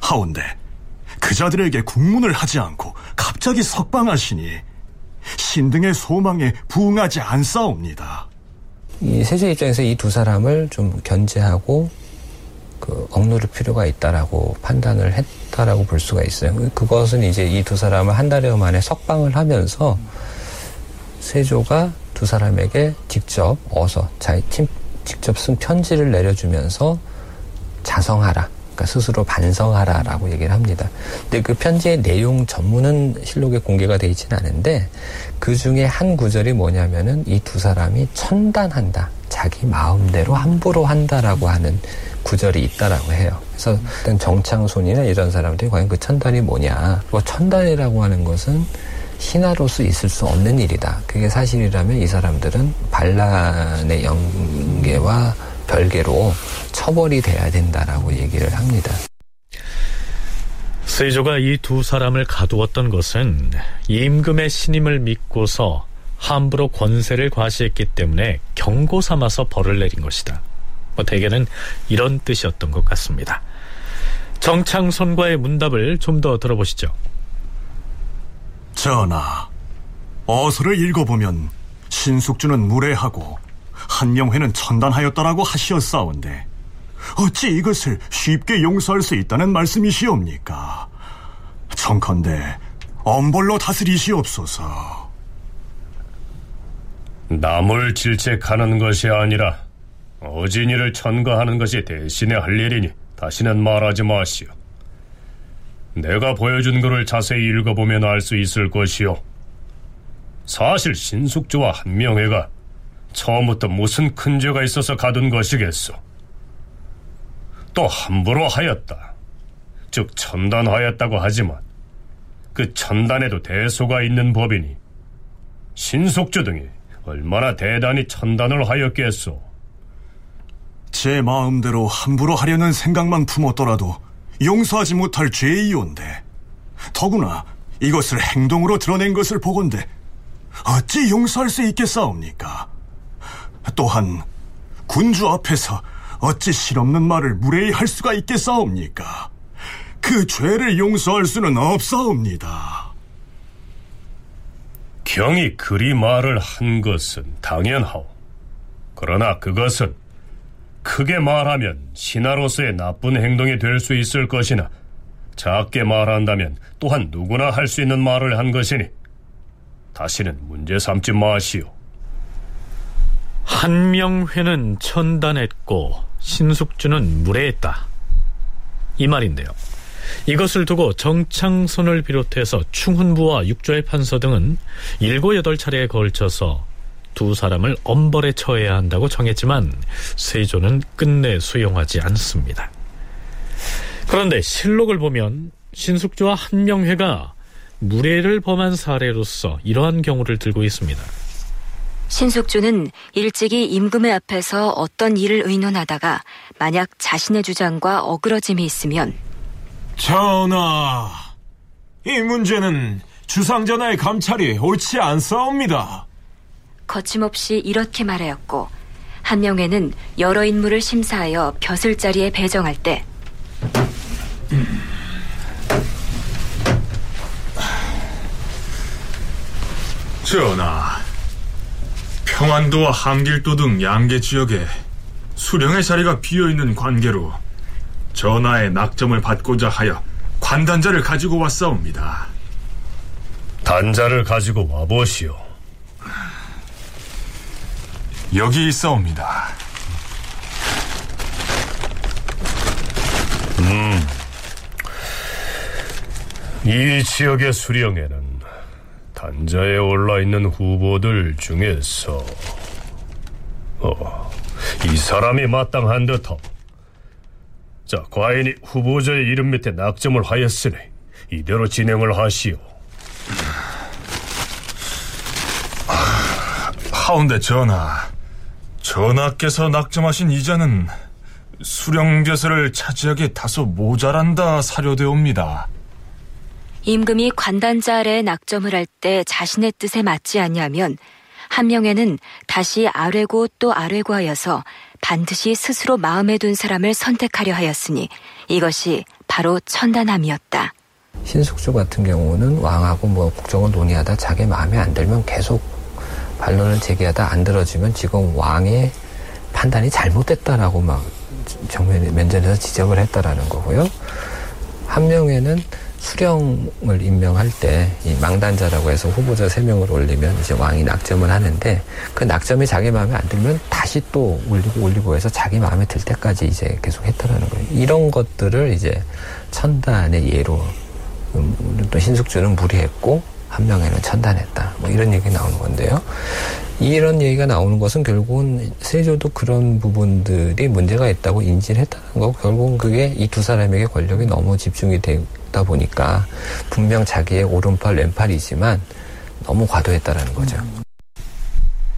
하온데 그자들에게 국문을 하지 않고 갑자기 석방하시니 신등의 소망에 부응하지 않사옵니다. 이 세조 입장에서 이 두 사람을 좀 견제하고 그 억누를 필요가 있다라고 판단을 했다라고 볼 수가 있어요. 그것은 이제 이 두 사람을 한 달여 만에 석방을 하면서 세조가 두 사람에게 직접 어서 팀 직접 쓴 편지를 내려주면서 자성하라. 그러니까 스스로 반성하라라고 얘기를 합니다. 근데 그 편지의 내용 전문은 실록에 공개가 되어 있지는 않은데 그 중에 한 구절이 뭐냐면은 이 두 사람이 천단한다. 자기 마음대로 함부로 한다라고 하는 구절이 있다라고 해요. 그래서 일단 정창손이나 이런 사람들이 과연 그 천단이 뭐냐. 뭐 천단이라고 하는 것은 신하로서 있을 수 없는 일이다. 그게 사실이라면 이 사람들은 반란의 연계와 별개로 처벌이 돼야 된다라고 얘기를 합니다. 세조가 이 두 사람을 가두었던 것은 임금의 신임을 믿고서 함부로 권세를 과시했기 때문에 경고 삼아서 벌을 내린 것이다. 뭐 대개는 이런 뜻이었던 것 같습니다. 정창손과의 문답을 좀 더 들어보시죠. 전하, 어서를 읽어보면 신숙주는 무례하고 한명회는 천단하였다라고 하시었사온데 어찌 이것을 쉽게 용서할 수 있다는 말씀이시옵니까? 청컨대 엄벌로 다스리시옵소서. 남을 질책하는 것이 아니라 어진이를 천거하는 것이 대신에 할 일이니 다시는 말하지 마시오. 내가 보여준 글을 자세히 읽어보면 알 수 있을 것이오. 사실 신숙주와 한명회가 처음부터 무슨 큰 죄가 있어서 가둔 것이겠소. 또 함부로 하였다. 즉 천단하였다고 하지만 그 천단에도 대소가 있는 법이니 신숙주 등이 얼마나 대단히 천단을 하였겠소. 제 마음대로 함부로 하려는 생각만 품었더라도 용서하지 못할 죄이온데 더구나 이것을 행동으로 드러낸 것을 보건대 어찌 용서할 수 있겠사옵니까? 또한 군주 앞에서 어찌 실없는 말을 무례히 할 수가 있겠사옵니까? 그 죄를 용서할 수는 없사옵니다. 경이 그리 말을 한 것은 당연하오. 그러나 그것은 크게 말하면 신하로서의 나쁜 행동이 될 수 있을 것이나 작게 말한다면 또한 누구나 할 수 있는 말을 한 것이니 다시는 문제 삼지 마시오. 한명회는 천단했고 신숙주는 무례했다. 이 말인데요. 이것을 두고 정창손을 비롯해서 충훈부와 육조의 판서 등은 일곱 여덟 차례에 걸쳐서 두 사람을 엄벌에 처해야 한다고 정했지만 세조는 끝내 수용하지 않습니다. 그런데 실록을 보면 신숙주와 한명회가 무례를 범한 사례로서 이러한 경우를 들고 있습니다. 신숙주는 일찍이 임금의 앞에서 어떤 일을 의논하다가 만약 자신의 주장과 어그러짐이 있으면 전하, 이 문제는 주상전하의 감찰이 옳지 않사옵니다. 거침없이 이렇게 말하였고 한명회는 여러 인물을 심사하여 벼슬 자리에 배정할 때 전하, 평안도와 함길도 등 양계 지역에 수령의 자리가 비어있는 관계로 전하의 낙점을 받고자 하여 관단자를 가지고 왔사옵니다. 단자를 가지고 와보시오. 여기 있사옵니다. 음. 이 지역의 수령에는 단자에 올라 있는 후보들 중에서 어, 이 사람이 마땅한 듯함. 자, 과인이 후보자의 이름 밑에 낙점을 하였으니 이대로 진행을 하시오. 하운데 전하, 전하께서 낙점하신 이자는 수령제서를 차지하기 다소 모자란다 사료되옵니다. 임금이 관단자 아래 낙점을 할 때 자신의 뜻에 맞지 않냐면 한 명에는 다시 아뢰고 또 아뢰고 하여서 반드시 스스로 마음에 둔 사람을 선택하려 하였으니 이것이 바로 천단함이었다. 신숙주 같은 경우는 왕하고 뭐 국정을 논의하다 자기 마음에 안 들면 계속 반론을 제기하다 안 들어주면 지금 왕의 판단이 잘못됐다라고 막 정면 면전에서 지적을 했다라는 거고요. 한 명에는 수령을 임명할 때 이 망단자라고 해서 후보자 세 명을 올리면 이제 왕이 낙점을 하는데 그 낙점이 자기 마음에 안 들면 다시 또 올리고 올리고 해서 자기 마음에 들 때까지 이제 계속 했다라는 거예요. 이런 것들을 이제 천단의 예로 음, 또 신숙주는 무리했고 한 명에는 천단했다. 뭐 이런 얘기 나오는 건데요. 이런 얘기가 나오는 것은 결국은 세조도 그런 부분들이 문제가 있다고 인지를 했다는 거고 결국은 그게 이 두 사람에게 권력이 너무 집중이 되다 보니까 분명 자기의 오른팔 왼팔이지만 너무 과도했다라는 거죠.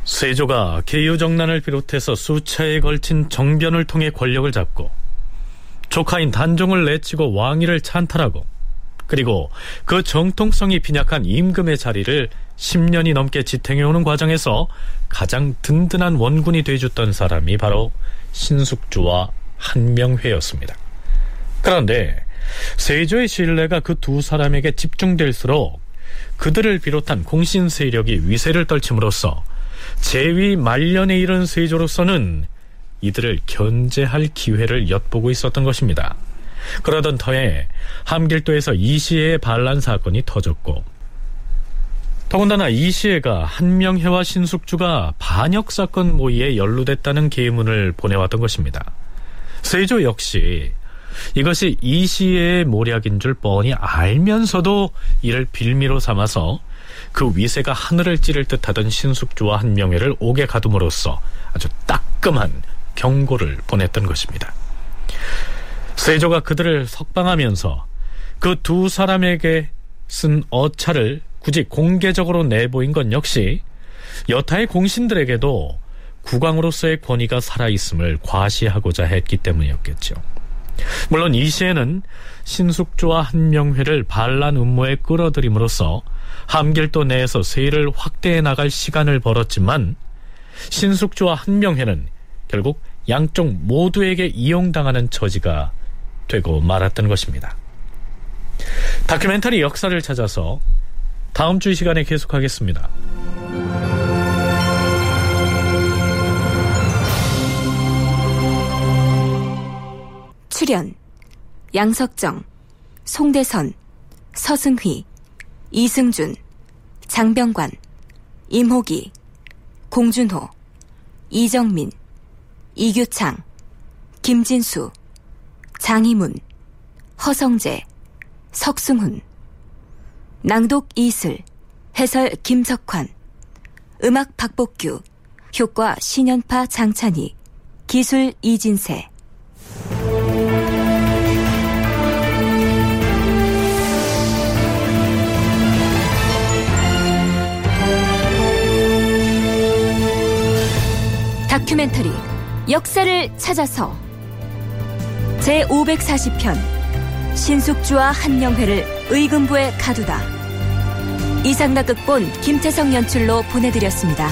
세조가 계유정난을 비롯해서 수차에 걸친 정변을 통해 권력을 잡고 조카인 단종을 내치고 왕위를 찬탈하고 그리고 그 정통성이 빈약한 임금의 자리를 10년이 넘게 지탱해오는 과정에서 가장 든든한 원군이 돼줬던 사람이 바로 신숙주와 한명회였습니다. 그런데 세조의 신뢰가 그 두 사람에게 집중될수록 그들을 비롯한 공신 세력이 위세를 떨침으로써 재위 말년에 이른 세조로서는 이들을 견제할 기회를 엿보고 있었던 것입니다. 그러던 터에 함길도에서 이시혜의 반란 사건이 터졌고 더군다나 이시혜가 한명혜와 신숙주가 반역 사건 모의에 연루됐다는 계문을 보내왔던 것입니다. 세조 역시 이것이 이시혜의 모략인 줄 뻔히 알면서도 이를 빌미로 삼아서 그 위세가 하늘을 찌를 듯하던 신숙주와 한명회를 옥에 가둠으로써 아주 따끔한 경고를 보냈던 것입니다. 세조가 그들을 석방하면서 그 두 사람에게 쓴 어차를 굳이 공개적으로 내보인 건 역시 여타의 공신들에게도 국왕으로서의 권위가 살아있음을 과시하고자 했기 때문이었겠죠. 물론 이 시에는 신숙주와 한명회를 반란 음모에 끌어들임으로써 함길도 내에서 세일을 확대해 나갈 시간을 벌었지만 신숙주와 한명회는 결국 양쪽 모두에게 이용당하는 처지가 되고 말았던 것입니다. 다큐멘터리 역사를 찾아서 다음 주 이 시간에 계속하겠습니다. 출연 양석정, 송대선, 서승휘, 이승준, 장병관, 임호기, 공준호, 이정민, 이규창, 김진수, 장희문, 허성재, 석승훈, 낭독 이슬, 해설 김석환, 음악 박복규, 효과 신연파 장찬희, 기술 이진세. 다큐멘터리 역사를 찾아서 제540편 신숙주와 한명회를 의금부에 가두다 이상락 극본 김태성 연출로 보내드렸습니다.